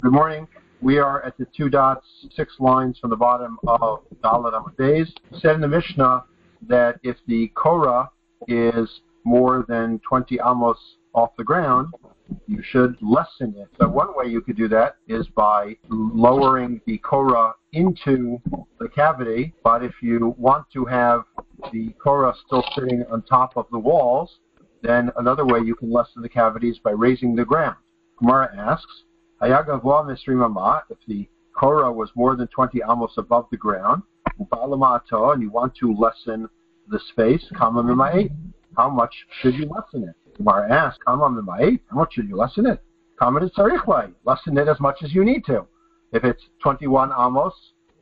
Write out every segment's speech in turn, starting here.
Good morning. We are at the two dots, six lines from the bottom of Dalet Amud. Said in the Mishnah that if the Korah is more than 20 amos off the ground, you should lessen it. So one way you could do that is by lowering the Korah into the cavity, but if you want to have the Korah still sitting on top of the walls, then another way you can lessen the cavity is by raising the ground. Gemara asks, if the Korah was more than 20 amos above the ground, and you want to lessen the space, how much should you lessen it? Gemara asks, how much should you lessen it? Lessen it as much as you need to. If it's 21 amos,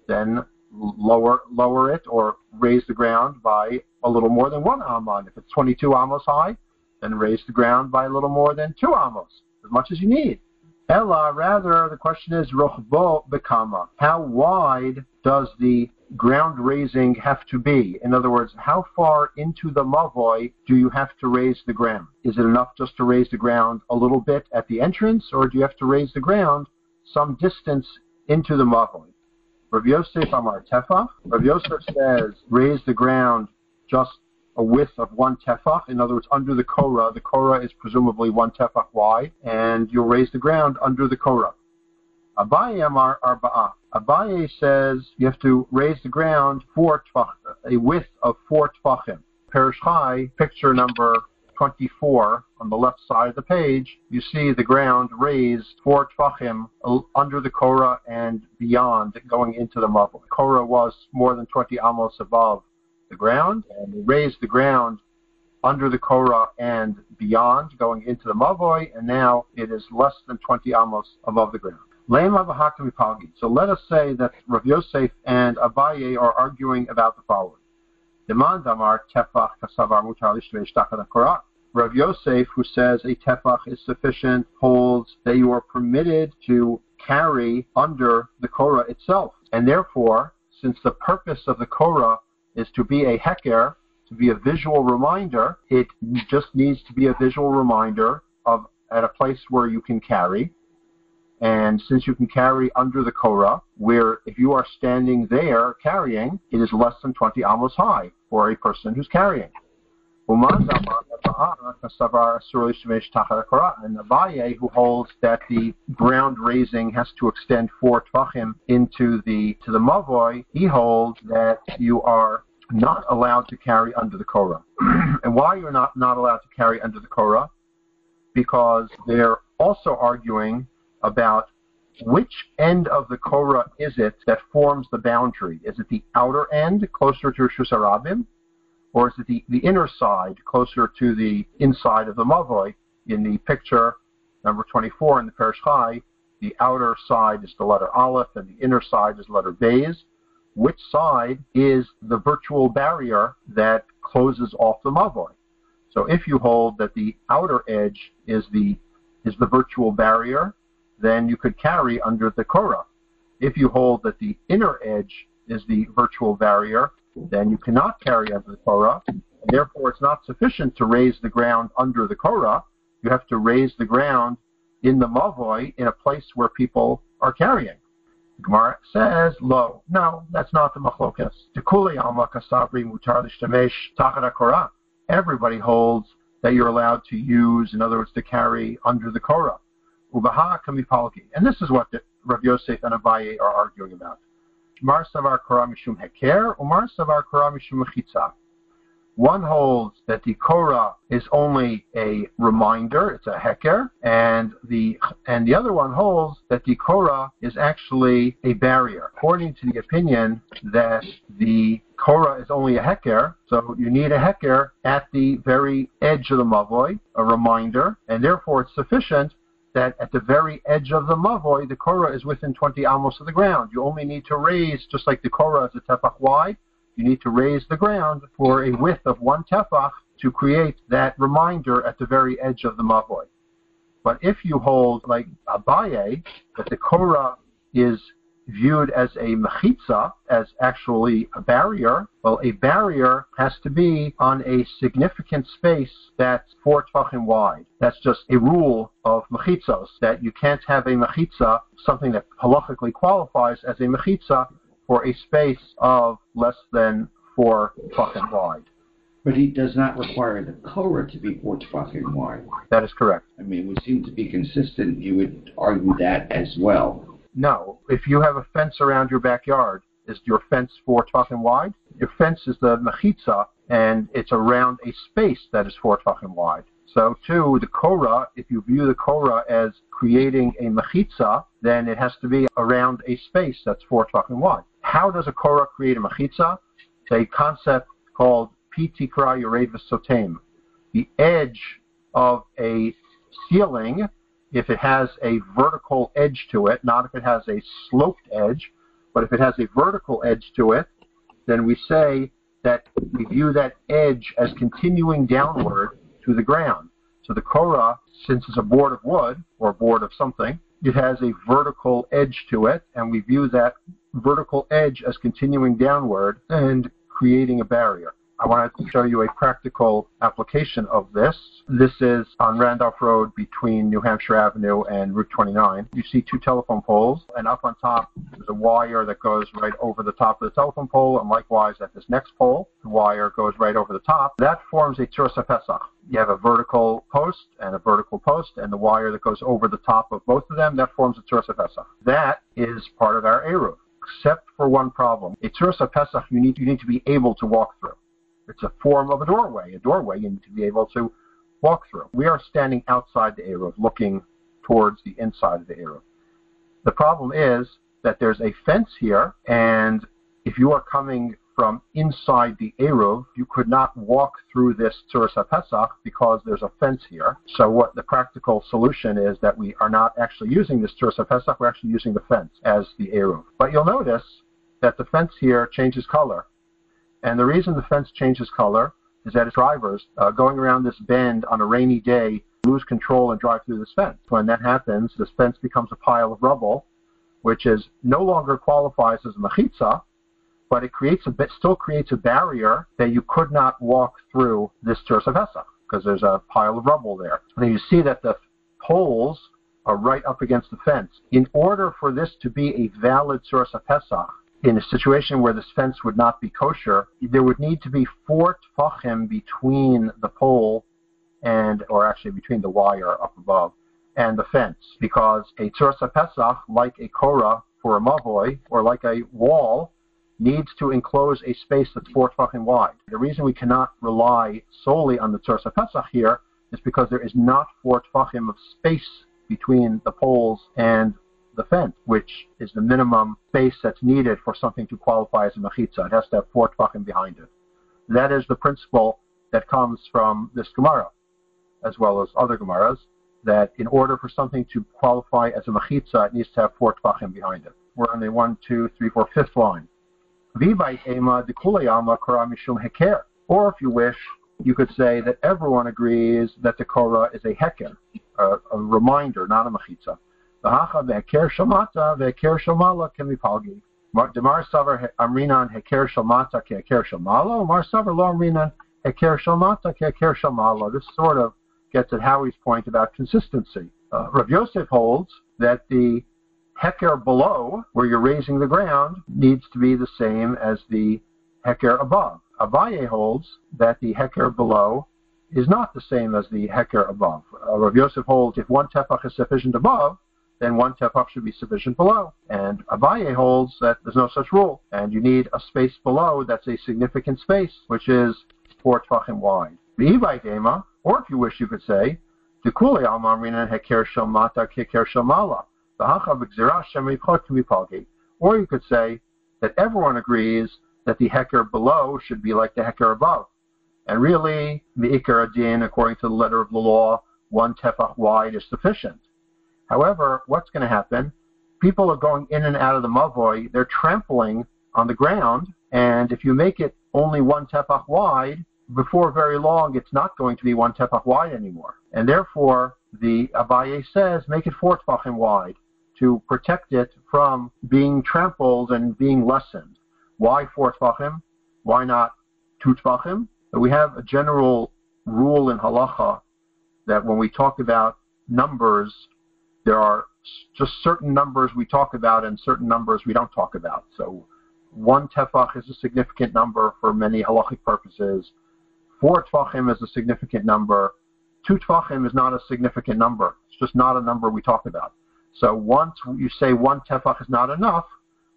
then lower lower it or raise the ground by a little more than one amon. If it's 22 amos high, then raise the ground by a little more than two amos, as much as you need. Ella, rather, the question is rochbo bekama. How wide does the ground raising have to be? In other words, how far into the mavoi do you have to raise the ground? Is it enough just to raise the ground a little bit at the entrance, or do you have to raise the ground some distance into the mavoi? Rav Yosef Amar Tefach. Rav Yosef says raise the ground just a width of one tefach. In other words, under the korah, the korah is presumably one tefach wide, and you'll raise the ground under the korah. Abaye Amar Arba'a. Abaye says you have to raise the ground four tefach, a width of four tefachim. Perish Chai, picture number 24 on the left side of the page, you see the ground raised four tefachim under the korah and beyond, going into the mavoi. Korah was more than 20 amos above the ground, and they raised the ground under the Korah and beyond, going into the Mavoi, and now it is less than 20 amos above the ground. So let us say that Rav Yosef and Abaye are arguing about the following. Rav Yosef, who says a tefach is sufficient, holds that you are permitted to carry under the Korah itself. And therefore, since the purpose of the Korah is to be a heker, to be a visual reminder. It just needs to be a visual reminder of at a place where you can carry. And since you can carry under the Korah, where if you are standing there carrying, it is less than 20 amos high for a person who's carrying. And the Abaye, who holds that the ground raising has to extend four tvachim into the to the mavoi, he holds that you are not allowed to carry under the Korah. and why you're not, not allowed to carry under the Korah? Because they're also arguing about which end of the Korah is it that forms the boundary? Is it the outer end, closer to Rishus Harabim, or is it the, the inner side, closer to the inside of the Mavoi? In the picture, number 24 in the Perish Chai, the outer side is the letter Aleph, and the inner side is the letter Beis which side is the virtual barrier that closes off the mavoi. So if you hold that the outer edge is the is the virtual barrier, then you could carry under the korah. If you hold that the inner edge is the virtual barrier, then you cannot carry under the korah, and therefore it's not sufficient to raise the ground under the korah. You have to raise the ground in the mavoi in a place where people are carrying. Gemara says, lo, no, that's not the machlokas. Tekuli alma kasabri mutar l'shtemesh tachat korah. Everybody holds that you're allowed to use, in other words, to carry under the korah. Ubaha kamipalki. And this is what the, Rav Yosef and Abaye are arguing about. Mar savar savar. One holds that the Korah is only a reminder, it's a heker, and the and the other one holds that the Korah is actually a barrier. According to the opinion that the Korah is only a heker, so you need a heker at the very edge of the mavoi, a reminder, and therefore it's sufficient that at the very edge of the mavoi, the Korah is within 20 amos of the ground. You only need to raise, just like the Korah is a tefach wide, you need to raise the ground for a width of one tefach to create that reminder at the very edge of the mavoi. But if you hold, like Abaye, that the Korah is viewed as a mechitza, as actually a barrier, well, a barrier has to be on a significant space that's four tvachim wide. That's just a rule of mechitzos, that you can't have a mechitza, something that halachically qualifies as a mechitza, for a space of less than four tvachim wide. But he does not require the Korah to be four tefachim wide. That is correct. I mean, it would seem to be consistent. You would argue that as well. No. If you have a fence around your backyard, is your fence four tefachim wide? Your fence is the mechitza, and it's around a space that is four tefachim wide. So, too, the Korah, if you view the Korah as creating a mechitza, then it has to be around a space that's four tefachim wide. How does a Korah create a mechitza? It's a concept called pitikra yored sotem. The edge of a ceiling, if it has a vertical edge to it, not if it has a sloped edge, but if it has a vertical edge to it, then we say that we view that edge as continuing downward to the ground. So the Korah, since it's a board of wood or a board of something, it has a vertical edge to it, and we view that vertical edge as continuing downward and creating a barrier. I wanted to show you a practical application of this. This is on Randolph Road between New Hampshire Avenue and Route 29. You see two telephone poles, and up on top there's a wire that goes right over the top of the telephone pole, and likewise at this next pole, the wire goes right over the top. That forms a Tzuras Pesach. You have a vertical post and a vertical post, and the wire that goes over the top of both of them, that forms a Tzuras Pesach. That is part of our Eruv except for one problem. A Tzuras Pesach you need, you need to be able to walk through. It's a form of a doorway. A doorway you need to be able to walk through. We are standing outside the Eruv, looking towards the inside of the Eruv. The problem is that there's a fence here, and if you are coming from inside the Eruv, you could not walk through this Tzuras Pesach because there's a fence here. So what the practical solution is that we are not actually using this Tzuras Pesach, we're actually using the fence as the Eruv. But you'll notice that the fence here changes color. And the reason the fence changes color is that its drivers uh, going around this bend on a rainy day lose control and drive through this fence. When that happens, this fence becomes a pile of rubble, which is no longer qualifies as a mechitza, but it creates a bit, still creates a barrier that you could not walk through this Tzuras Pesach because there's a pile of rubble there. And you see that the poles are right up against the fence. In order for this to be a valid Tzuras Pesach, in a situation where this fence would not be kosher, there would need to be four tfachim between the pole and, or actually between the wire up above and the fence, because a tzuras pesach, like a korah for a mavoi, or like a wall, needs to enclose a space that's four tfachim wide. The reason we cannot rely solely on the tzuras pesach here is because there is not four tfachim of space between the poles and the fence, which is the minimum space that's needed for something to qualify as a mechitza. It has to have four tefachim behind it. That is the principle that comes from this Gemara, as well as other Gemaras, that in order for something to qualify as a mechitza, it needs to have four tefachim behind it. We're on the one, two, three, four, fifth line. Or if you wish, you could say that everyone agrees that the Korah is a heker, a, a reminder, not a mechitza. V'hacha ve'ker shamata ve'ker shamala kemipalgi. Demar savar amrinan heker shamata ke'ker shamala, Mar savar lo amrinan heker shamata ke'ker. This sort of gets at Howie's point about consistency. Uh, Rav Yosef holds that the heker below, where you're raising the ground, needs to be the same as the heker above. Abaye holds that the heker below is not the same as the heker above. Uh, Rav Yosef holds if one tefach is sufficient above, then one tefach should be sufficient below. And Abaye holds that there's no such rule, and you need a space below that's a significant space, which is four tefachim wide. The Gema, or if you wish, you could say, Dekule Almamrina Heker Shalmata Keker Shalmala. Or you could say that everyone agrees that the heker below should be like the heker above. And really, the ikar adin, according to the letter of the law, one tefach wide is sufficient. However, what's going to happen? People are going in and out of the mavoi. They're trampling on the ground, and if you make it only one tefach wide, before very long, it's not going to be one tefach wide anymore. And therefore, the Abaye says, make it four tefachim wide to protect it from being trampled and being lessened. Why four tvachim? Why not two tvachim? We have a general rule in halacha that when we talk about numbers, there are just certain numbers we talk about and certain numbers we don't talk about. So one tefach is a significant number for many halachic purposes. Four tefachim is a significant number. Two tefachim is not a significant number. It's just not a number we talk about. So once you say one tefach is not enough,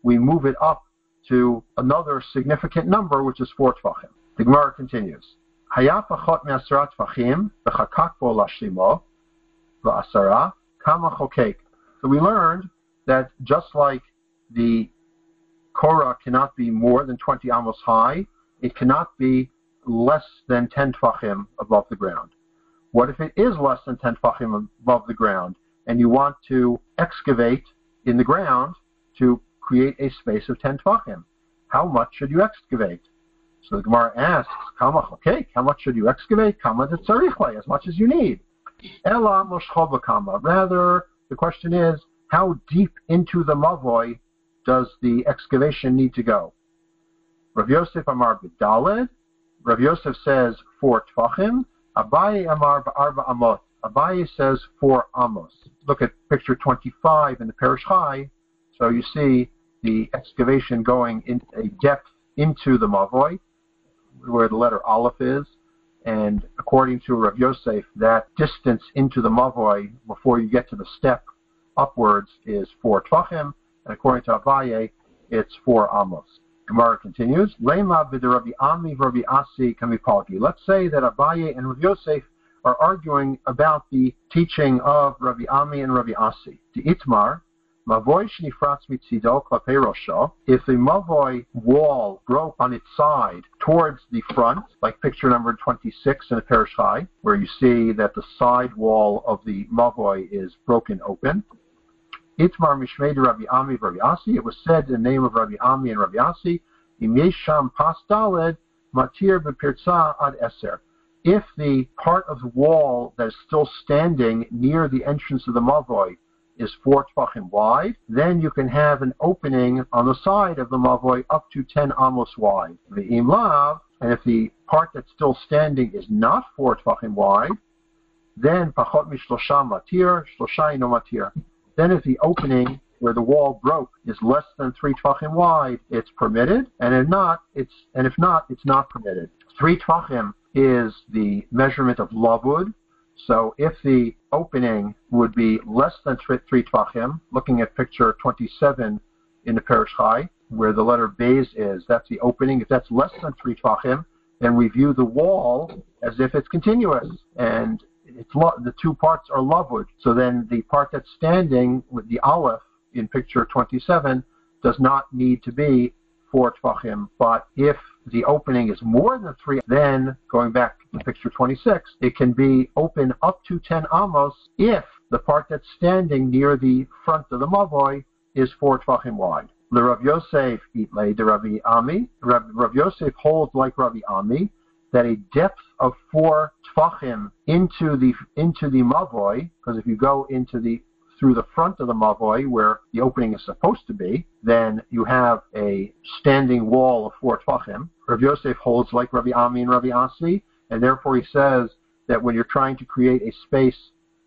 we move it up to another significant number, which is four tefachim. The Gemara continues. Hayafachot me'asara tefachim v'chakak bo lashimo v'asara Kamachokek. So we learned that just like the Korah cannot be more than 20 amos high, it cannot be less than 10 tfachim above the ground. What if it is less than 10 tfachim above the ground and you want to excavate in the ground to create a space of 10 tfachim? How much should you excavate? So the Gemara asks, okay, how much should you excavate? As much as you need. Rather, the question is, how deep into the mavoy does the excavation need to go? Rav Yosef Amar B'Daled. Rav Yosef says four tvachim. Abaye Amar B'Arba Amot. Abaye says four amos. Look at picture 25 in the Parish Chai. So you see the excavation going in a depth into the mavoy, where the letter Aleph is. And according to Rav Yosef, that distance into the mavoy before you get to the step upwards is four tvachim, and according to Abaye, it's four amos. Gemara continues. Let's say that Abaye and Rav Yosef are arguing about the teaching of Rabbi Ami and Rabbi Asi. The Itmar, If the mavoy wall broke on its side towards the front, like picture number 26 in a Perish Chai, where you see that the side wall of the mavoy is broken open. Itmar mishmei Rabbi Ami Rabbi Asi. It was said in the name of Rabbi Ami and Rabbi Asi, Im yesham pas matir bepirtza ad eser. If the part of the wall that is still standing near the entrance of the mavoy is four tfachim wide, then you can have an opening on the side of the mavoy up to 10 amos wide. The imlav, and if the part that's still standing is not four tfachim wide, then pachot mishlosha matir, shlosha ino matir. Then if the opening where the wall broke is less than three tfachim wide, it's permitted, and if not, it's and if not, it's not permitted. Three tfachim is the measurement of lavud, so if the opening would be less than three tvachim, looking at picture 27 in the Perish Chai, where the letter Bays is, that's the opening. If that's less than three tvachim, then we view the wall as if it's continuous, and it's lo- the two parts are lavud. So then the part that's standing with the aleph in picture 27 does not need to be four tvachim. But if the opening is more than three, then going back to picture 26, it can be open up to 10 amos if the part that's standing near the front of the mavoy is four tvachim wide. The Rav Yosef itlay the Rabbi Ami. Rav, Yosef holds like Rabbi Ami that a depth of four tvachim into the into the mavoy, because if you go into the through the front of the mavoy where the opening is supposed to be, then you have a standing wall of four tvachim. Rav Yosef holds like Rabbi Ami and Rabbi Asi, and therefore he says that when you're trying to create a space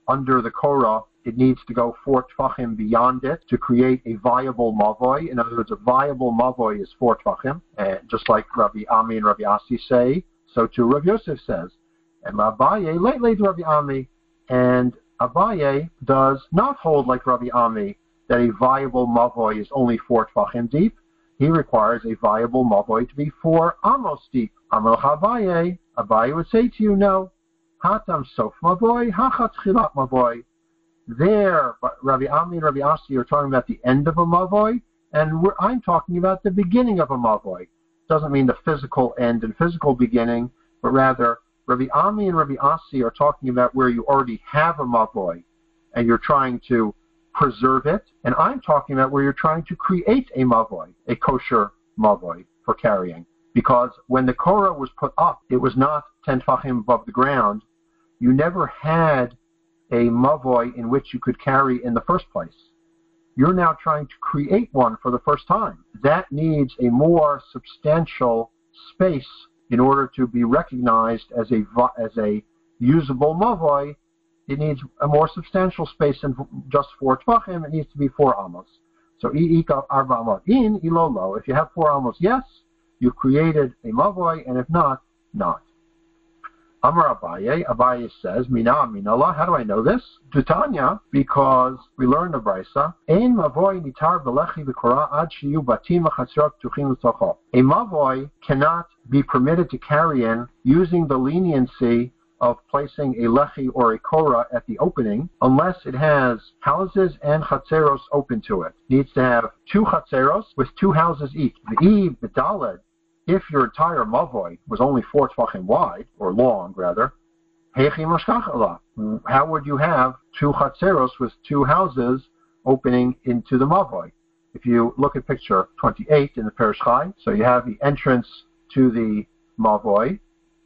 under the Korah, it needs to go four tvachim beyond it to create a viable mavoy. In other words, a viable mavoy is four tvachim, and just like Rabbi Ami and Rabbi Asi say, so too Rav Yosef says. And Abaye, late late Rabbi Ami, and Abaye does not hold like Rabbi Ami that a viable mavoy is only four tvachim deep. He requires a viable mavoy to be four amos deep. Amar Abaye, Abaye would say to you, no. Hatam sof mavoy, hachat chilat mavoy. There, Rabbi Ami and Rabbi Asi are talking about the end of a mavoy, and I'm talking about the beginning of a mavoy. Doesn't mean the physical end and physical beginning, but rather Rabbi Ami and Rabbi Asi are talking about where you already have a mavoy and you're trying to preserve it, and I'm talking about where you're trying to create a mavoy, a kosher mavoy for carrying. Because when the Korah was put up, it was not 10 tfachim above the ground. You never had a mavoy in which you could carry in the first place. you're now trying to create one for the first time. That needs a more substantial space in order to be recognized as a as a usable mavoi. It needs a more substantial space than just four tvachim. It needs to be four amos. So arba in ilolo. If you have four amos, yes, you've created a mavoi, and if not, not. Amar Abaye, Abaye says, Mina Minallah, how do I know this? Dutanya, because we learned the Brisa, Ein mavoy nitar v'lechi v'kora ad shiyu batim v'chatzrot tuchim. A mavoy cannot be permitted to carry in using the leniency of placing a lechi or a kora at the opening unless it has houses and chatzeros open to it. It needs to have two chatzeros with two houses each. The eve, the daled, if your entire mavoi was only four tvachim wide, or long rather, how would you have two chatzeros with two houses opening into the mavoi? If you look at picture 28 in the Perish Chai, so you have the entrance to the mavoi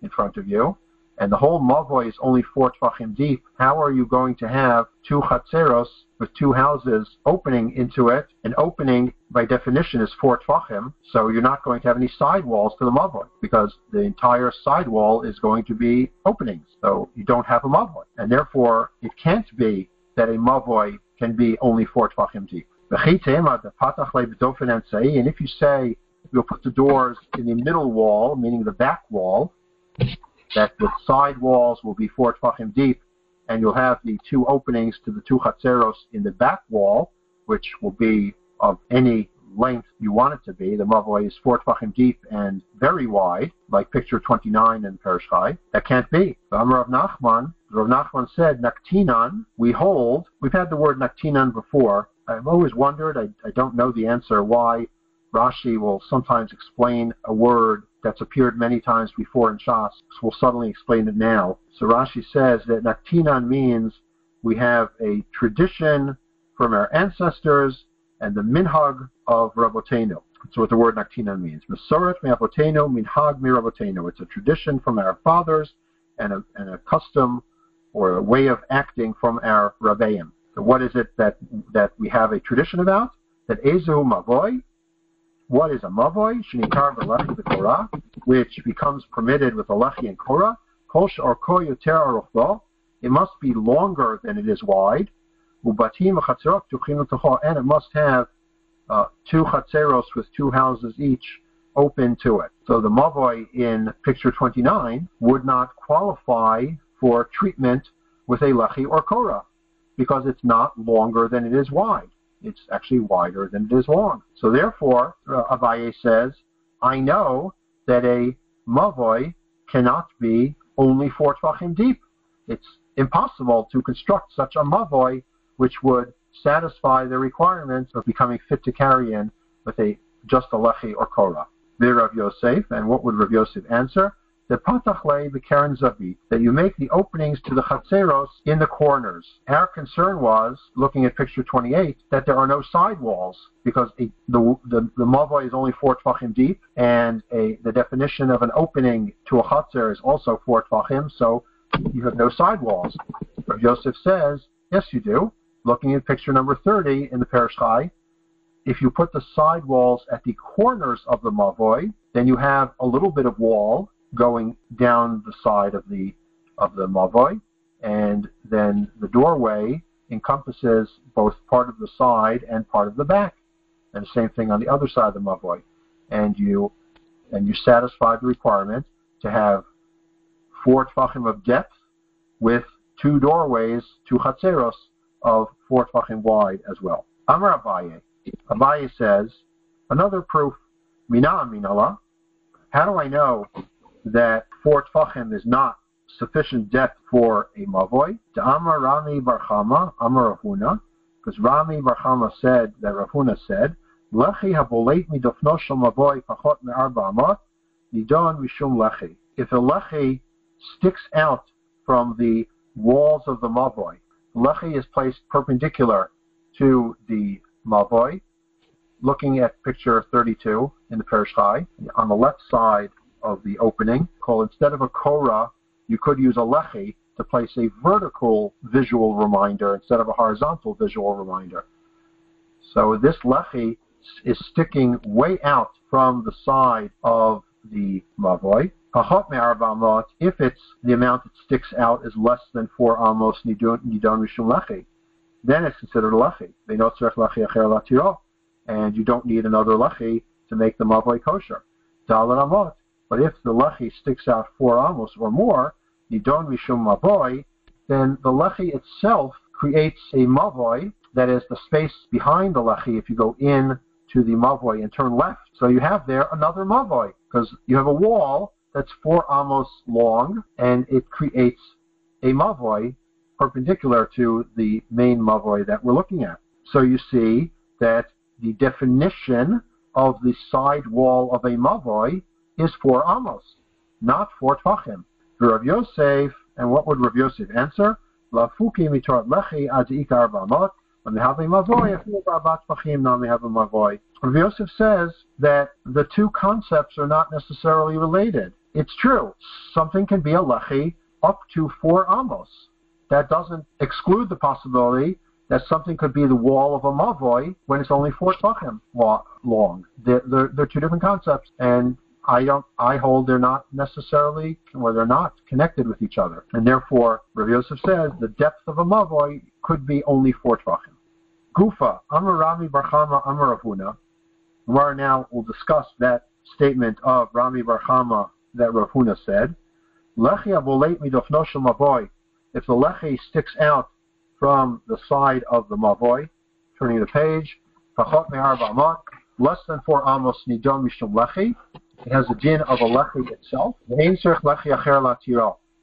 in front of you, and the whole mavoi is only four tvachim deep, how are you going to have two chatzeros with two houses opening into it? An opening, by definition, is four tvachim, so you're not going to have any side walls to the mavoi because the entire side wall is going to be openings. So you don't have a mavoi, and therefore it can't be that a mavoi can be only four tvachim deep. And if you say you'll put the doors in the middle wall, meaning the back wall, that the side walls will be four tefachim deep, and you'll have the two openings to the two chatzeros in the back wall, which will be of any length you want it to be. The mavoi is four tefachim deep and very wide, like picture 29 in Perish Chai. That can't be. The Amar of Nachman, Rav Nachman said, Naktinan, we hold, we've had the word Naktinan before. I've always wondered, I, I don't know the answer, why Rashi will sometimes explain a word that's appeared many times before in Shas. So we'll suddenly explain it now. So Rashi says that Naktinan means we have a tradition from our ancestors and the minhag of Rabotenu. That's what the word Naktinan means. Masoret me'avotenu, minhag mi'ravotenu. It's a tradition from our fathers and a, and a custom or a way of acting from our Rabbeim. So what is it that, that we have a tradition about? That Ezu Mavoy, what is a mavoi? Shenitar v'lechi v'korah, which becomes permitted with a lechi and korah. Kosh or ko yoter It must be longer than it is wide. Ubatim v'chatzerot tuchim and it must have uh, two chatzeros with two houses each open to it. So the mavoi in picture 29 would not qualify for treatment with a lechi or korah because it's not longer than it is wide. It's actually wider than it is long. So therefore, uh, Abaye says, I know that a mavoi cannot be only four tvachim deep. It's impossible to construct such a mavoi which would satisfy the requirements of becoming fit to carry in with a just a lechi or korah. Rav Yosef, and what would Rav Yosef answer? The patachle b'keren zavi, that you make the openings to the chatzeros in the corners. Our concern was, looking at picture 28, that there are no side walls because the the, the mavoi is only four tvachim deep, and a, the definition of an opening to a chatzer is also four tvachim, so you have no side walls. But Joseph says, yes, you do. Looking at picture number 30 in the Perish Chai, if you put the side walls at the corners of the mavoi, then you have a little bit of wall, going down the side of the of the mavoi, and then the doorway encompasses both part of the side and part of the back, and the same thing on the other side of the mavoi, and you and you satisfy the requirement to have four tefachim of depth with two doorways, two chatzeros of four tefachim wide as well. Amar Abaye. Abaye says, another proof, mina minala. How do I know that four tfachim is not sufficient depth for a mavoi. To Amar Rami bar Chama, Amar Rahuna, because Rami bar Chama said that Rahuna said, Lechi haboleit midofno shel mavoi pachot me'arba amot, nidon mishum lechi. If a lechi sticks out from the walls of the mavoi, lechi is placed perpendicular to the mavoi, looking at picture 32 in the Perish Chai, on the left side of the opening. Called instead of a korah, you could use a lechi to place a vertical visual reminder instead of a horizontal visual reminder. So this lechi is sticking way out from the side of the mavoi. If it's the amount that sticks out is less than four amos nidon mishum lechi, then it's considered a lechi. They know and you don't need another lechi to make the mavoi kosher. Dalet amot. But if the lechi sticks out four amos or more, nidon mishum mavoi, then the lechi itself creates a mavoi, that is the space behind the lechi if you go in to the mavoi and turn left. So you have there another mavoi, because you have a wall that's four amos long, and it creates a mavoi perpendicular to the main mavoi that we're looking at. So you see that the definition of the side wall of a mavoi is four amos, not four tvachim. Rav Yosef, and what would Rav Yosef answer? Lafuki mitorat lechi ad ikar have a if you have tvachim, now they have a mavoi. Rav Yosef says that the two concepts are not necessarily related. It's true. Something can be a lechi up to four amos. That doesn't exclude the possibility that something could be the wall of a mavoi when it's only four tachim long. They're, they're, they're, two different concepts, and I don't. I hold they're not necessarily, or they're not connected with each other, and therefore, Rav Yosef says the depth of a mavoi could be only four tvachim. Gufa, Amar Rami bar Chama Amar Avuna. Gemara now will discuss that statement of Rami bar Chama that Rav Huna said. Lechi aboleit midofno shel mavoi. If the lechi sticks out from the side of the mavoi, turning the page, pachot me'ar ba'amot, less than four amos nidon mishum lechi. It has the din of a lechi itself.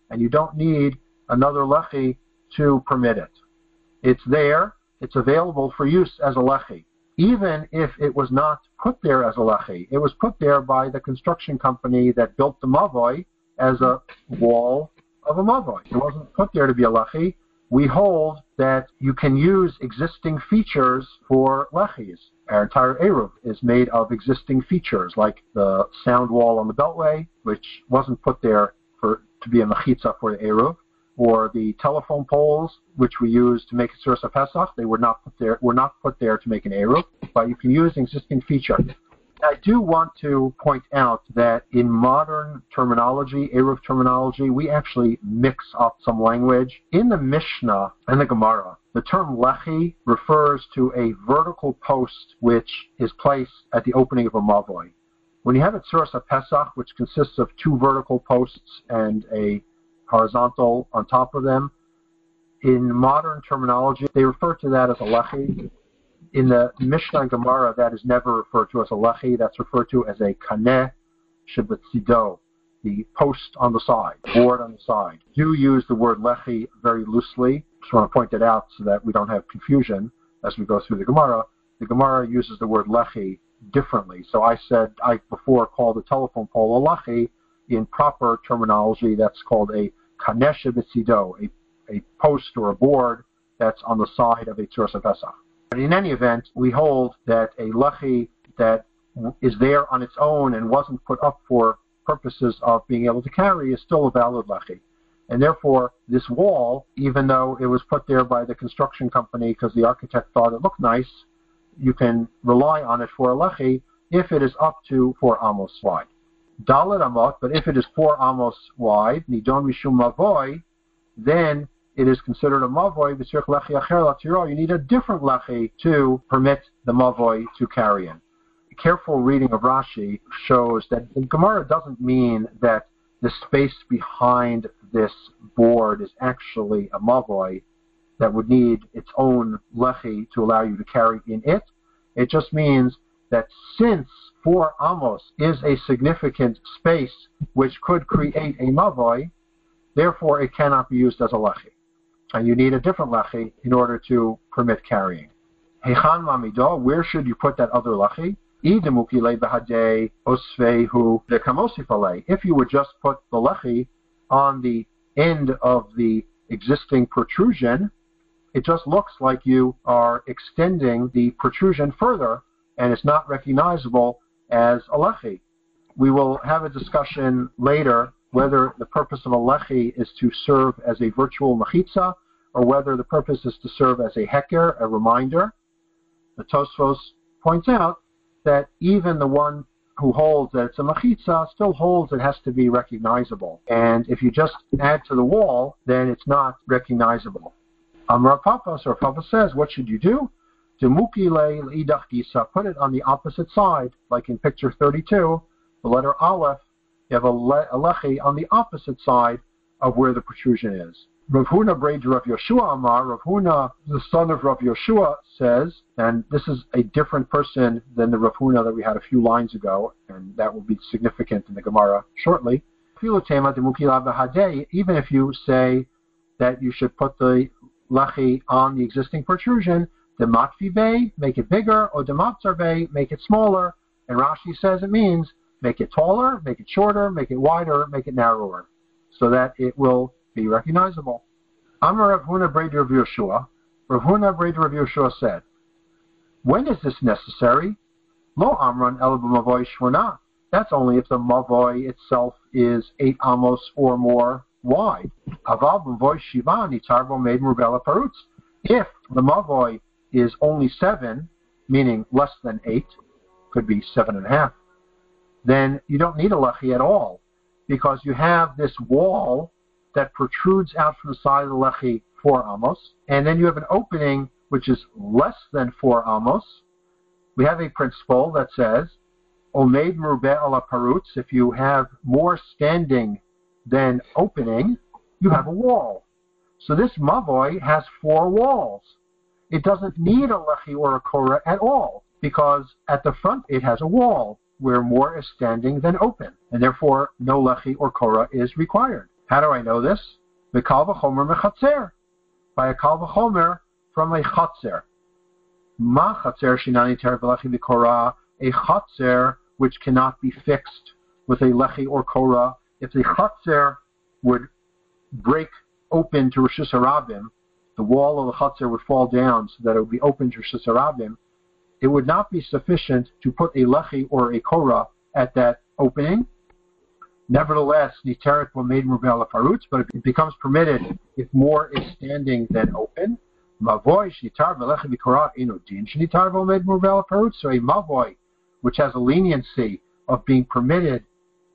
And you don't need another lechi to permit it. It's there. It's available for use as a lechi. Even if it was not put there as a lechi, it was put there by the construction company that built the mavoi as a wall of a mavoi. It wasn't put there to be a lechi we hold that you can use existing features for lechis. Our entire Eruv is made of existing features, like the sound wall on the Beltway, which wasn't put there for to be a mechitza for the Eruv, or the telephone poles, which we use to make a Tzuras Pesach. They were not put there were not put there to make an Eruv, but you can use existing feature. I do want to point out that in modern terminology, Eruv terminology, we actually mix up some language. In the Mishnah and the Gemara, the term lechi refers to a vertical post which is placed at the opening of a mavoi. When you have a tzuras pesach, which consists of two vertical posts and a horizontal on top of them, in modern terminology, they refer to that as a lechi in the Mishnah and Gemara, that is never referred to as a lechi. That's referred to as a kaneh shabbatzido, the post on the side, board on the side. Do use the word lechi very loosely. Just want to point it out so that we don't have confusion as we go through the Gemara. The Gemara uses the word lechi differently. So I said I before called a telephone pole a lechi. In proper terminology, that's called a kaneh shabbatzido, a, a post or a board that's on the side of a tzuras pesach. But in any event, we hold that a lechi that is there on its own and wasn't put up for purposes of being able to carry is still a valid lechi. And therefore, this wall, even though it was put there by the construction company because the architect thought it looked nice, you can rely on it for a lechi if it is up to four amos wide. Dalit amot, but if it is four amos wide, nidon mishum mavoy, then it is considered a mavoi v'tzirich lechi acher latiro. You need a different lechi to permit the mavoi to carry in. Careful reading of Rashi shows that the Gemara doesn't mean that the space behind this board is actually a mavoi that would need its own lechi to allow you to carry in it. It just means that since four amos is a significant space which could create a mavoi, therefore it cannot be used as a lechi and you need a different lechi in order to permit carrying. Hechan mamido, where should you put that other lechi? If you would just put the lechi on the end of the existing protrusion, it just looks like you are extending the protrusion further, and it's not recognizable as a lechi. We will have a discussion later whether the purpose of a lechi is to serve as a virtual machitza or whether the purpose is to serve as a heker, a reminder. the Tosfos points out that even the one who holds that it's a machitza still holds it has to be recognizable. And if you just add to the wall, then it's not recognizable. Amar Papa, so Papa says, what should you do? Put it on the opposite side, like in picture 32, the letter Aleph, you have a, le- a lechi on the opposite side of where the protrusion is. Rav Huna Braid Rav Yoshua Amar, Rav Huna, the son of Rav Yoshua, says, and this is a different person than the Rav Huna that we had a few lines ago, and that will be significant in the Gemara shortly. Even if you say that you should put the lechi on the existing protrusion, the matfi bay, make it bigger, or the matzar bay, make it smaller. And Rashi says it means make it taller, make it shorter, make it wider, make it narrower, so that it will be recognizable. Amar Rav Huna Breder of Yeshua, Rav Huna of Yeshua said, when is this necessary? Lo Amran El Mavoy Shwana. That's only if the Mavoy itself is eight amos or more wide. Aval Mavoy Shiva Nitarbo made Mubela Parutz. If the Mavoy is only seven, meaning less than eight, could be seven and a half, then you don't need a lechi at all because you have this wall that protrudes out from the side of the lechi four amos, and then you have an opening which is less than four amos. We have a principle that says, Omeid merube ala parutz, if you have more standing than opening, you have a wall. So this mavoy has four walls. It doesn't need a lechi or a korah at all, because at the front it has a wall where more is standing than open, and therefore no lechi or korah is required. How do I know this? The mechatzer. By a kal v'chomer from a chatzer. Ma chatzer shinani ter v'lechi v'korah. A chatzer which cannot be fixed with a lechi or korah. If the chatzer would break open to Rishus Harabim, the wall of the chatzer would fall down so that it would be open to Rishus Harabim, it would not be sufficient to put a lechi or a korah at that opening, Nevertheless, niteret made mubel farutz, but it becomes permitted if more is standing than open. Mavoy shnitar v'lechem b'korah inu din shnitar mubel farutz. So a mavoy, which has a leniency of being permitted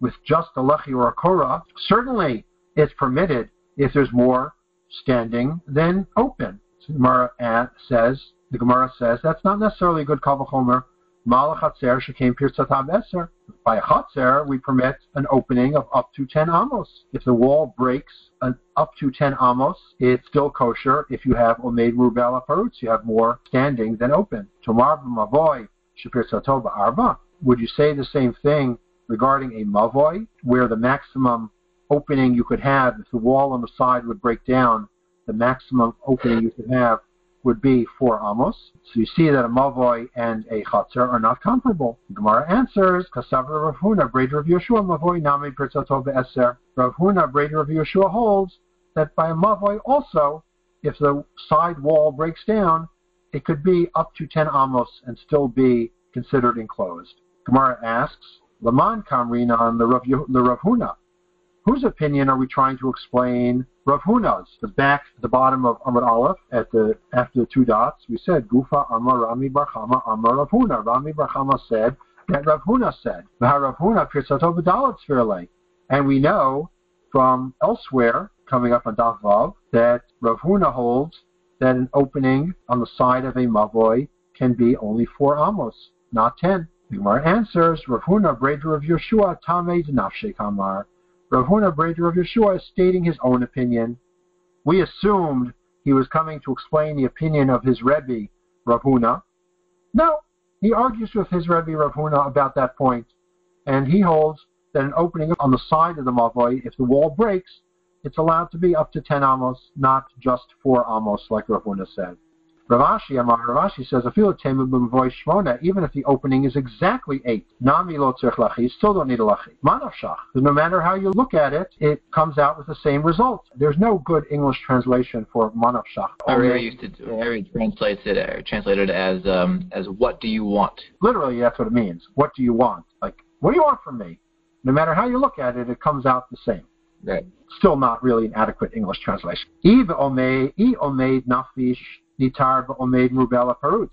with just a lechi or a korah, certainly it's permitted if there's more standing than open. So the Gemara says, the Gemara says that's not necessarily a good kavachomer Malachatzer shekem eser. By a chatzer, we permit an opening of up to 10 amos. If the wall breaks an up to 10 amos, it's still kosher. If you have omeid rubel parutz, you have more standing than open. Tomar b'mavoy shepirtzato arba. Would you say the same thing regarding a mavoy, where the maximum opening you could have, if the wall on the side would break down, the maximum opening you could have would be four amos. So you see that a mavoi and a chatzar are not comparable. Gemara answers, Kasavra Rav Huna, Breder of Yeshua, mavoi nami be'eser. Rav Huna, Breder of Yeshua holds that by a mavoy also, if the side wall breaks down, it could be up to 10 amos and still be considered enclosed. Gemara asks, Laman Kamrina on the Rav, the Rav Huna. Whose opinion are we trying to explain Rav Huna's? The back the bottom of Amud Aleph, at the after the two dots, we said Gufa Amar Rami bar Chama Amar Rav Huna. Rami bar Chama said that Rav Huna said. Rav Huna And we know from elsewhere, coming up on Daf that Rav Huna holds that an opening on the side of a mavoy can be only four amos, not ten. The Gemara answers, Rav Huna, of Yeshua, Tamei Nafshek Amar. Rav Huna Breder of Yeshua is stating his own opinion. We assumed he was coming to explain the opinion of his Rebbe, Rav Huna. No, he argues with his Rebbe, Rav Huna, about that point, and he holds that an opening on the side of the Mavoy, if the wall breaks, it's allowed to be up to 10 amos, not just 4 amos, like Rav Huna said. Rav Ashi Amar Rav Ashi says, shmona, even if the opening is exactly eight, nami lo lachi, you still don't need a lachi. Manavshach. No matter how you look at it, it comes out with the same result. There's no good English translation for manavshach. Ari used to Ari translates it or translated as um, as what do you want? Literally, that's what it means. What do you want? Like, what do you want from me? No matter how you look at it, it comes out the same. Right. Still not really an adequate English translation. Eve omei, e omeid nafish parutz.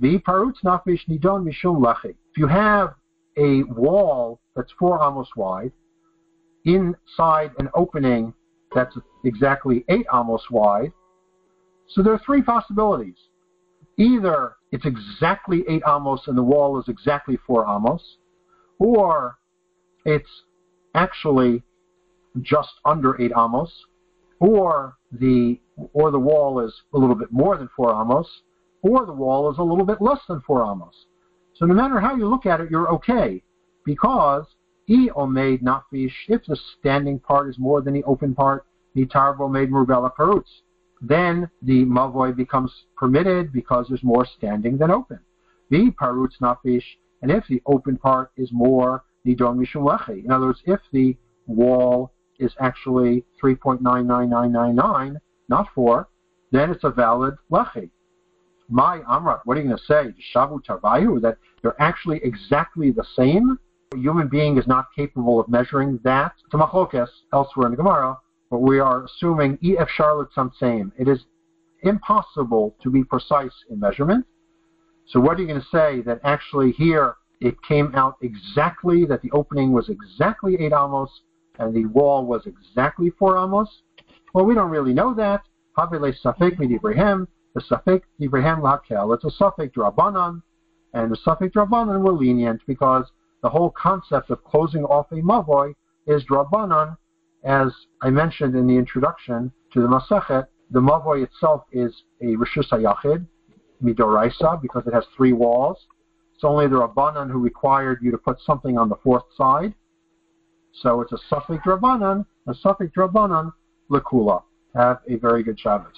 the parutz nidon mishum lechi. If you have a wall that's four amos wide, inside an opening that's exactly eight amos wide, so there are three possibilities. Either it's exactly eight amos and the wall is exactly four amos, or it's actually just under eight amos, or the or the wall is a little bit more than four amos, or the wall is a little bit less than four amos. So no matter how you look at it, you're okay because e omed nafish if the standing part is more than the open part, the tarvo made murubela parutz. Then the mavoy becomes permitted because there's more standing than open. The parutz nafish, and if the open part is more nidon mishum lechi. In other words, if the wall is actually 3.99999, not 4, then it's a valid lechi. My Amrat, what are you going to say? Shavu Tarvayu, that they're actually exactly the same? A human being is not capable of measuring that. To machlokas, elsewhere in the Gemara, but we are assuming EF Charlotte same. It is impossible to be precise in measurement. So what are you going to say that actually here it came out exactly that the opening was exactly 8 amos and the wall was exactly 4 amos? Well, we don't really know that. Havile Safek Midibrahim, the Safek Drabanan Lakula. It's a Safek Drabanan, and the Safek Drabanan were lenient because the whole concept of closing off a Mavoy is Drabanan, as I mentioned in the introduction to the Masechet. The Mavoy itself is a Rishus HaYachid, Midoraisa, because it has three walls. It's only the Rabbanan who required you to put something on the fourth side. So it's a Safek Drabanan, a Safek Drabanan, Lakula. Have a very good Shabbos.